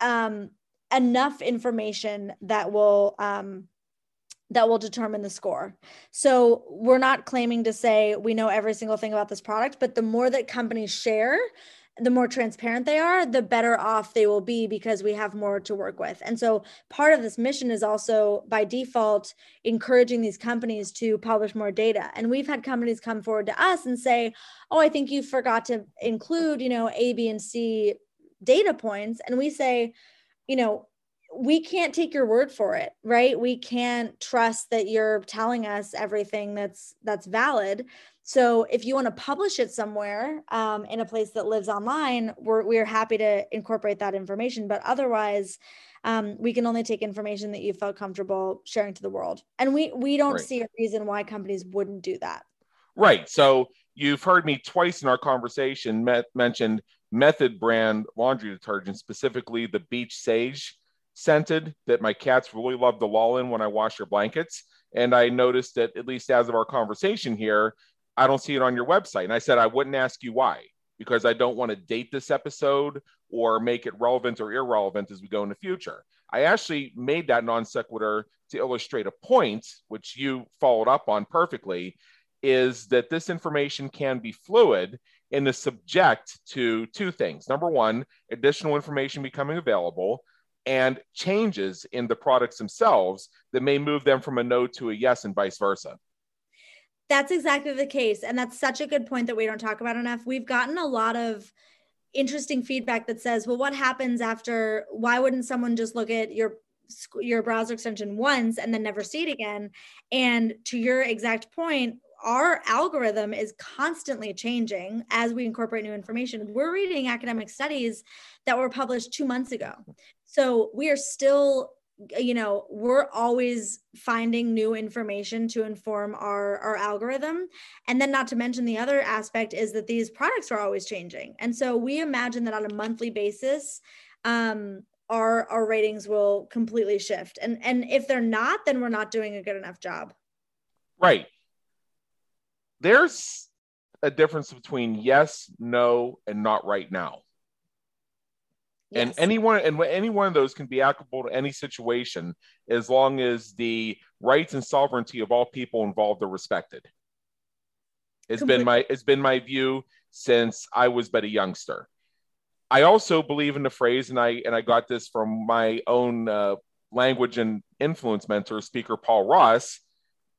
um, enough information that will um, that will determine the score. So we're not claiming to say we know every single thing about this product, but the more that companies share, the more transparent they are, the better off they will be because we have more to work with. And so part of this mission is also by default encouraging these companies to publish more data. And we've had companies come forward to us and say, "Oh, I think you forgot to include, you know, A, B, and C data points and we say you know we can't take your word for it right? We can't trust that you're telling us everything that's that's valid. So if you want to publish it somewhere um, in a place that lives online we're, we're happy to incorporate that information. But otherwise um, we can only take information that you felt comfortable sharing to the world. And we we don't right. see a reason why companies wouldn't do that. Right. So you've heard me twice in our conversation met, mentioned method brand laundry detergent, specifically the beach sage scented that my cats really love to lull in when I wash their blankets. And I noticed that, at least as of our conversation here, I don't see it on your website. And I said, I wouldn't ask you why, because I don't want to date this episode or make it relevant or irrelevant as we go in the future. I actually made that non sequitur to illustrate a point, which you followed up on perfectly, is that this information can be fluid and is subject to two things. Number one, additional information becoming available and changes in the products themselves that may move them from a no to a yes and vice versa. That's exactly the case. And that's such a good point that we don't talk about enough. We've gotten a lot of interesting feedback that says, well, what happens after? Why wouldn't someone just look at your your browser extension once and then never see it again? And to your exact point, our algorithm is constantly changing as we incorporate new information. We're reading academic studies that were published two months ago. So we are still, you know, we're always finding new information to inform our, our algorithm. And then, not to mention, the other aspect is that these products are always changing. And so we imagine that on a monthly basis, um, our, our ratings will completely shift. And, and if they're not, then we're not doing a good enough job. Right there's a difference between yes, no, and not right now. Yes. And anyone and any one of those can be applicable to any situation as long as the rights and sovereignty of all people involved are respected. It's Completely. been my it's been my view since I was but a youngster. I also believe in the phrase, and I and I got this from my own uh, language and influence mentor, speaker Paul Ross,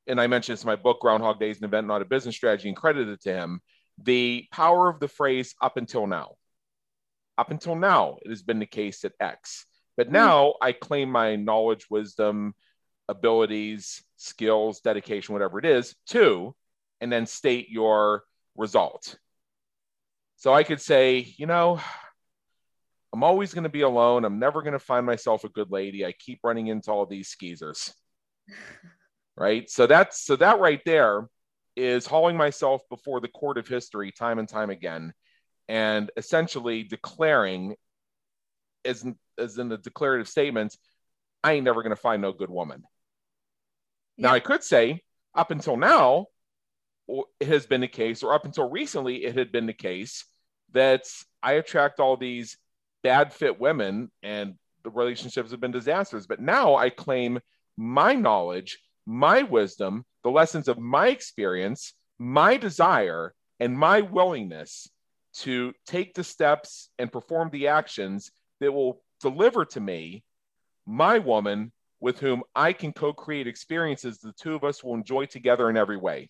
and I mentioned this in my book, Groundhog Days: an event, not a business strategy, and credited to him the power of the phrase up until now. Up until now, it has been the case at X. But hmm. now mm. I claim my knowledge, wisdom, abilities, skills, dedication, whatever it is, to, and then state your result. So I could say, you know, I'm always going to be alone. I'm never going to find myself a good lady. I keep running into all these skeezers. [laughs] right? So that's so that right there is hauling myself before the court of history time and time again, and essentially declaring, as in, as in the declarative statements, I ain't never going to find no good woman. Yeah. Now I could say up until now, it has been the case, or up until recently, it had been the case that I attract all these bad fit women and the relationships have been disasters. But now I claim my knowledge my wisdom, the lessons of my experience, my desire, and my willingness to take the steps and perform the actions that will deliver to me my woman with whom I can co create experiences the two of us will enjoy together in every way.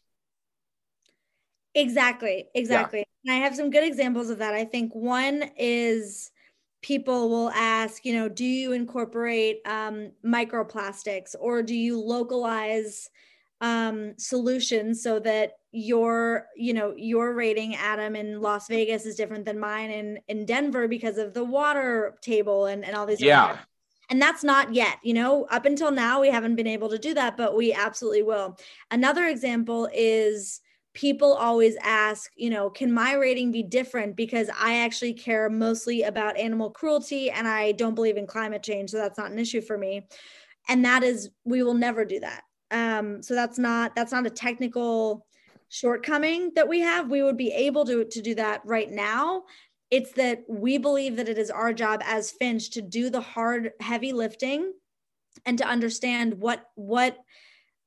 Exactly. Exactly. Yeah. And I have some good examples of that. I think one is people will ask, you know, do you incorporate um, microplastics or do you localize um, solutions so that your, you know, your rating, Adam, in Las Vegas is different than mine in in Denver because of the water table and and all these. Yeah. And that's not yet, you know, up until now, we haven't been able to do that, but we absolutely will. Another example is people always ask, you know, can my rating be different because I actually care mostly about animal cruelty and I don't believe in climate change. So that's not an issue for me. And that is, we will never do that. Um, so that's not, that's not a technical shortcoming that we have. We would be able to, to do that right now. It's that we believe that it is our job as Finch to do the hard, heavy lifting and to understand what, what,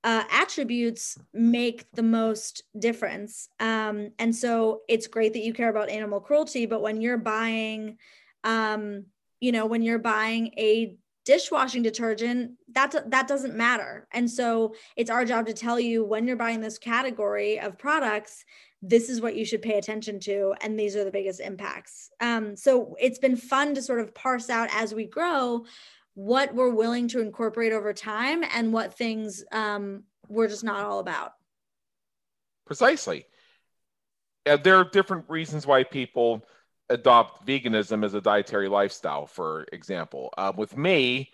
uh, attributes make the most difference. Um, and so it's great that you care about animal cruelty, but when you're buying, um, you know, when you're buying a dishwashing detergent, that that doesn't matter. And so it's our job to tell you when you're buying this category of products, this is what you should pay attention to, and these are the biggest impacts. Um, so it's been fun to sort of parse out as we grow what we're willing to incorporate over time and what things um, we're just not all about. Precisely. There are different reasons why people adopt veganism as a dietary lifestyle, for example. Uh, with me,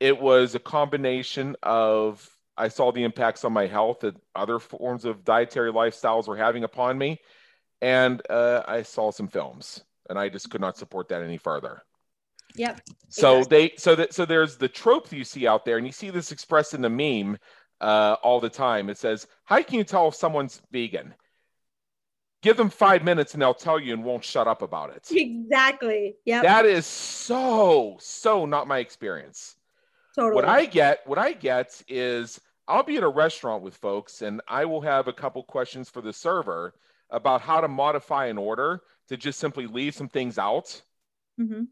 it was a combination of I saw the impacts on my health that other forms of dietary lifestyles were having upon me, and uh, I saw some films, and I just could not support that any further. Yep. So exactly. they so that so there's the trope you see out there, and you see this expressed in the meme uh, all the time. It says, "How can you tell if someone's vegan?" Give them five minutes, and they'll tell you, and won't shut up about it. Exactly. Yeah. That is so so not my experience. Totally. What I get, what I get is I'll be at a restaurant with folks, and I will have a couple questions for the server about how to modify an order to just simply leave some things out. Mm-hmm.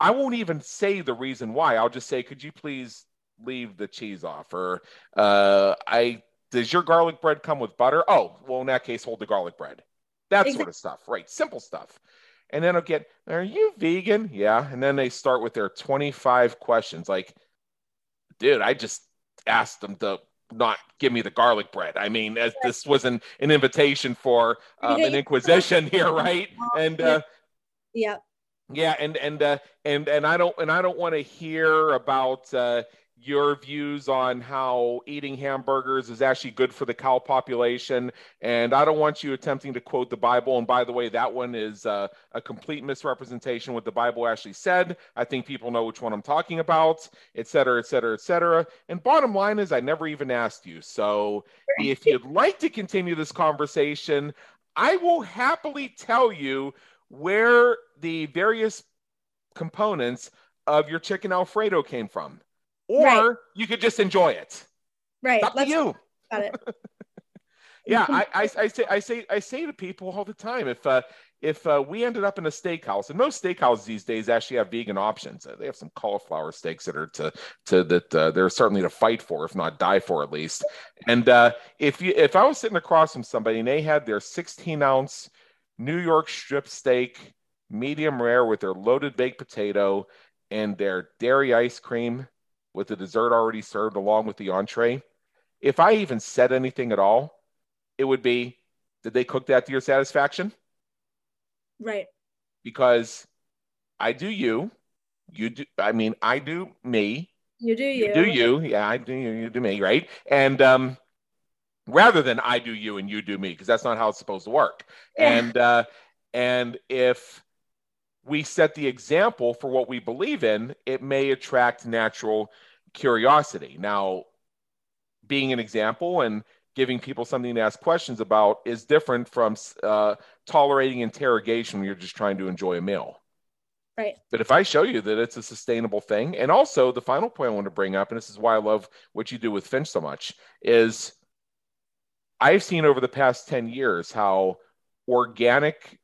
I won't even say the reason why. I'll just say, could you please leave the cheese off? Or uh, I does your garlic bread come with butter? Oh, well, in that case, hold the garlic bread. That exactly. sort of stuff, right? Simple stuff. And then I'll get, are you vegan? Yeah. And then they start with their 25 questions. Like, dude, I just asked them to not give me the garlic bread. I mean, as this was an, an invitation for um, an inquisition [laughs] here, right? And uh, yeah, yeah, and and uh, and and I don't and I don't want to hear about uh, your views on how eating hamburgers is actually good for the cow population, and I don't want you attempting to quote the Bible. And by the way, that one is uh, a complete misrepresentation of what the Bible actually said. I think people know which one I'm talking about, et cetera, et cetera, et cetera. And bottom line is, I never even asked you. So if you'd like to continue this conversation, I will happily tell you where the various components of your chicken alfredo came from or right. you could just enjoy it. Right. Up to you. got it. [laughs] Yeah I, I, I, say i say i say to people all the time if uh if uh, we ended up in a steakhouse and most steakhouses these days actually have vegan options. Uh, they have some cauliflower steaks that are to to that uh, they're certainly to fight for if not die for at least. And uh, if you if i was sitting across from somebody and they had their 16 ounce New York strip steak, medium rare with their loaded baked potato and their dairy ice cream with the dessert already served along with the entree. If I even said anything at all, it would be, did they cook that to your satisfaction? Right. Because I do you, you do, I mean, I do me. You do you. you do you. Yeah, I do you, you do me, right? And um, rather than I do you and you do me, because that's not how it's supposed to work. Yeah. And uh, and if we set the example for what we believe in, it may attract natural curiosity. Now, being an example and giving people something to ask questions about is different from uh, tolerating interrogation when you're just trying to enjoy a meal. Right. But if I show you that it's a sustainable thing, and also the final point I want to bring up, and this is why I love what you do with Finch so much, is I've seen over the past 10 years how organic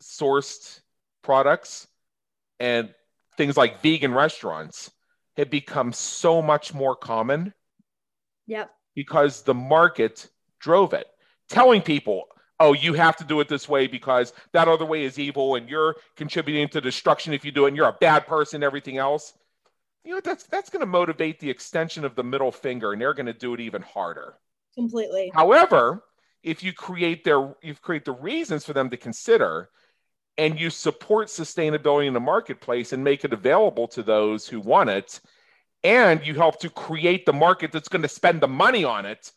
sourced products and things like vegan restaurants have become so much more common. Yep. Because the market drove it, telling people, oh, you have to do it this way because that other way is evil and you're contributing to destruction if you do it and you're a bad person, everything else. You know, that's that's going to motivate the extension of the middle finger and they're going to do it even harder. Completely. However, if you create their you create the reasons for them to consider and you support sustainability in the marketplace and make it available to those who want it and you help to create the market that's going to spend the money on it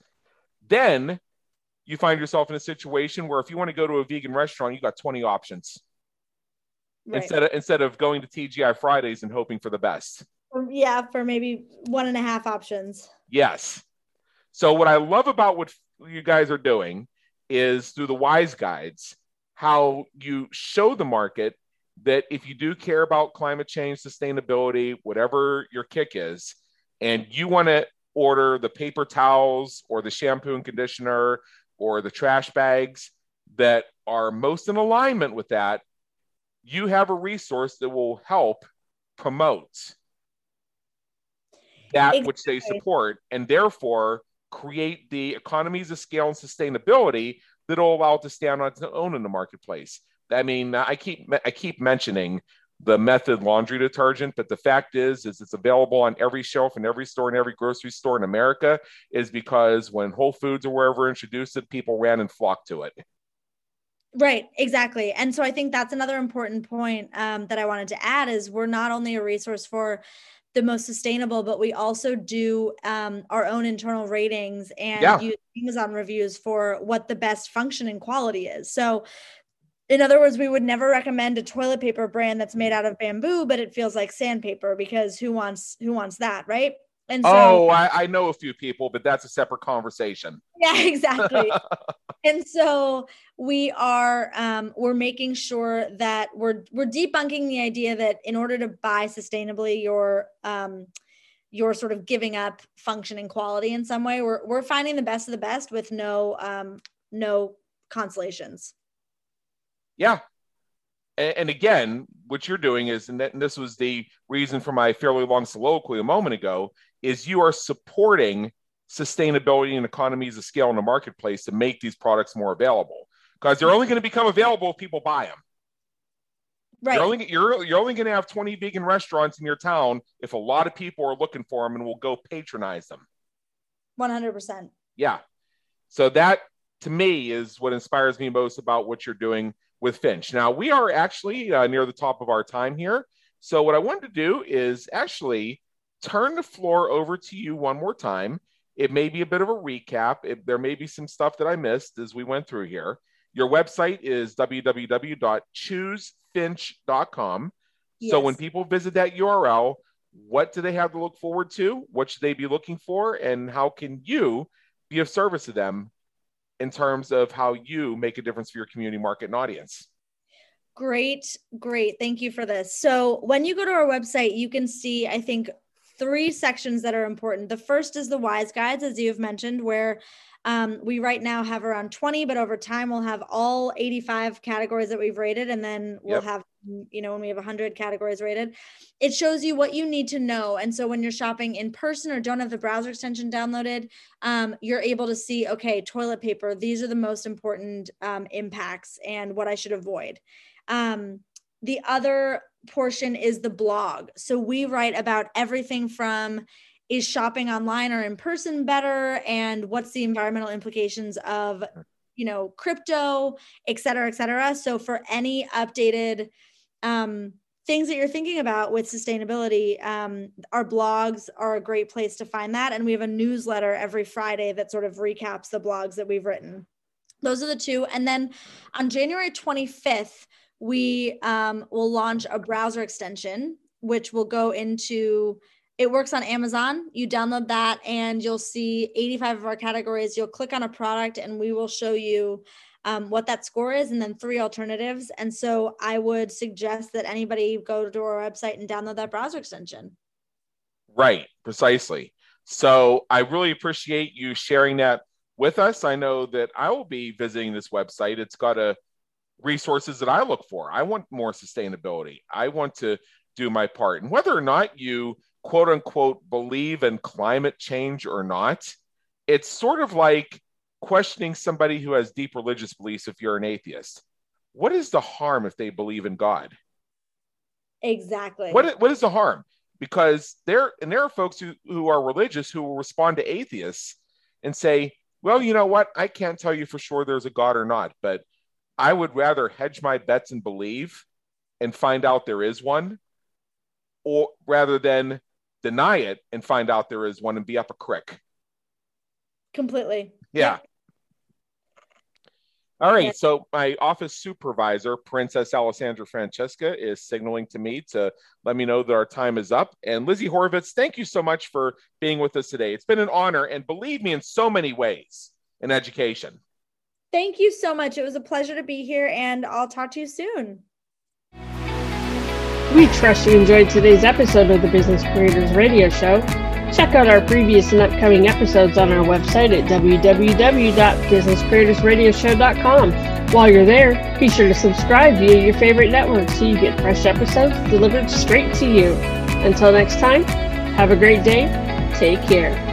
then you find yourself in a situation where if you want to go to a vegan restaurant you got 20 options. Right. instead of instead of going to TGI Fridays and hoping for the best. Um, yeah for maybe one and a half options. Yes. So what I love about what you guys are doing is through the wise guides how you show the market that if you do care about climate change, sustainability, whatever your kick is, and you want to order the paper towels or the shampoo and conditioner or the trash bags that are most in alignment with that, you have a resource that will help promote that exactly. which they support and therefore create the economies of scale and sustainability that'll allow it to stand on its own in the marketplace. I mean, I keep I keep mentioning the method laundry detergent, but the fact is, is it's available on every shelf in every store in every grocery store in America. Is because when Whole Foods or wherever introduced it, people ran and flocked to it. Right, exactly. And so I think that's another important point um, that I wanted to add is we're not only a resource for the most sustainable, but we also do um, our own internal ratings and yeah. use Amazon reviews for what the best function and quality is. So, in other words, we would never recommend a toilet paper brand that's made out of bamboo, but it feels like sandpaper because who wants who wants that, right? And so, oh, I, I know a few people, but that's a separate conversation. [laughs] Yeah, exactly. [laughs] and so we are um, we're making sure that we're we're debunking the idea that in order to buy sustainably, you're um, you're sort of giving up function and quality in some way. We're we're finding the best of the best with no um, no consolations. Yeah, and, and again, what you're doing is, and this was the reason for my fairly long soliloquy a moment ago, is you are supporting sustainability and economies of scale in the marketplace to make these products more available because they're only going to become available if people buy them. Right. You're only, you're, you're only going to have 20 vegan restaurants in your town if a lot of people are looking for them and will go patronize them. 100%. Yeah. So that to me is what inspires me most about what you're doing with Finch. Now, we are actually uh, near the top of our time here. So, what I wanted to do is actually turn the floor over to you one more time. It may be a bit of a recap. It, there may be some stuff that I missed as we went through here. Your website is www.choosefinch.com. Yes. So when people visit that URL, what do they have to look forward to? What should they be looking for? And how can you be of service to them in terms of how you make a difference for your community market and audience? Great, great. Thank you for this. So, when you go to our website, you can see, I think, three sections that are important. The first is the WISE guides, as you've mentioned, where um, we right now have around 20, but over time we'll have all 85 categories that we've rated, and then we'll yep. have, you know, when we have 100 categories rated, it shows you what you need to know. And so when you're shopping in person or don't have the browser extension downloaded, um, you're able to see, okay, toilet paper, these are the most important um, impacts and what I should avoid. Um, the other portion is the blog. So we write about everything from is shopping online or in person better? And what's the environmental implications of you know crypto et cetera et cetera. So for any updated um, things that you're thinking about with sustainability um, our blogs are a great place to find that. And we have a newsletter every friday that sort of recaps the blogs that we've written. Those are the two. And then on january 25th we um, will launch a browser extension, which will go into it works on Amazon. You download that and you'll see 85 of our categories. You'll click on a product and we will show you um, what that score is and then three alternatives. And so I would suggest that anybody go to our website and download that browser extension. Right, precisely. So I really appreciate you sharing that with us. I know that I will be visiting this website. It's got a resources that I look for. I want more sustainability. I want to do my part. And whether or not you quote unquote believe in climate change or not, it's sort of like questioning somebody who has deep religious beliefs if you're an atheist. What is the harm if they believe in God? Exactly. What, what is the harm? Because there and there are folks who, who are religious who will respond to atheists and say, well, you know what? I can't tell you for sure there's a God or not, but I would rather hedge my bets and believe and find out there is one, or rather than deny it and find out there is one and be up a crick. Completely. Yeah. All right. So my office supervisor, Princess Alessandra Francesca, is signaling to me to let me know that our time is up. And Lizzie Horvitz, thank you so much for being with us today. It's been an honor, and believe me, in so many ways in education. Thank you so much. It was a pleasure to be here, and I'll talk to you soon. We trust you enjoyed today's episode of the Business Creators Radio Show. Check out our previous and upcoming episodes on our website at www.businesscreatorsradioshow.com. While you're there, be sure to subscribe via your favorite network so you get fresh episodes delivered straight to you. Until next time, have a great day. Take care.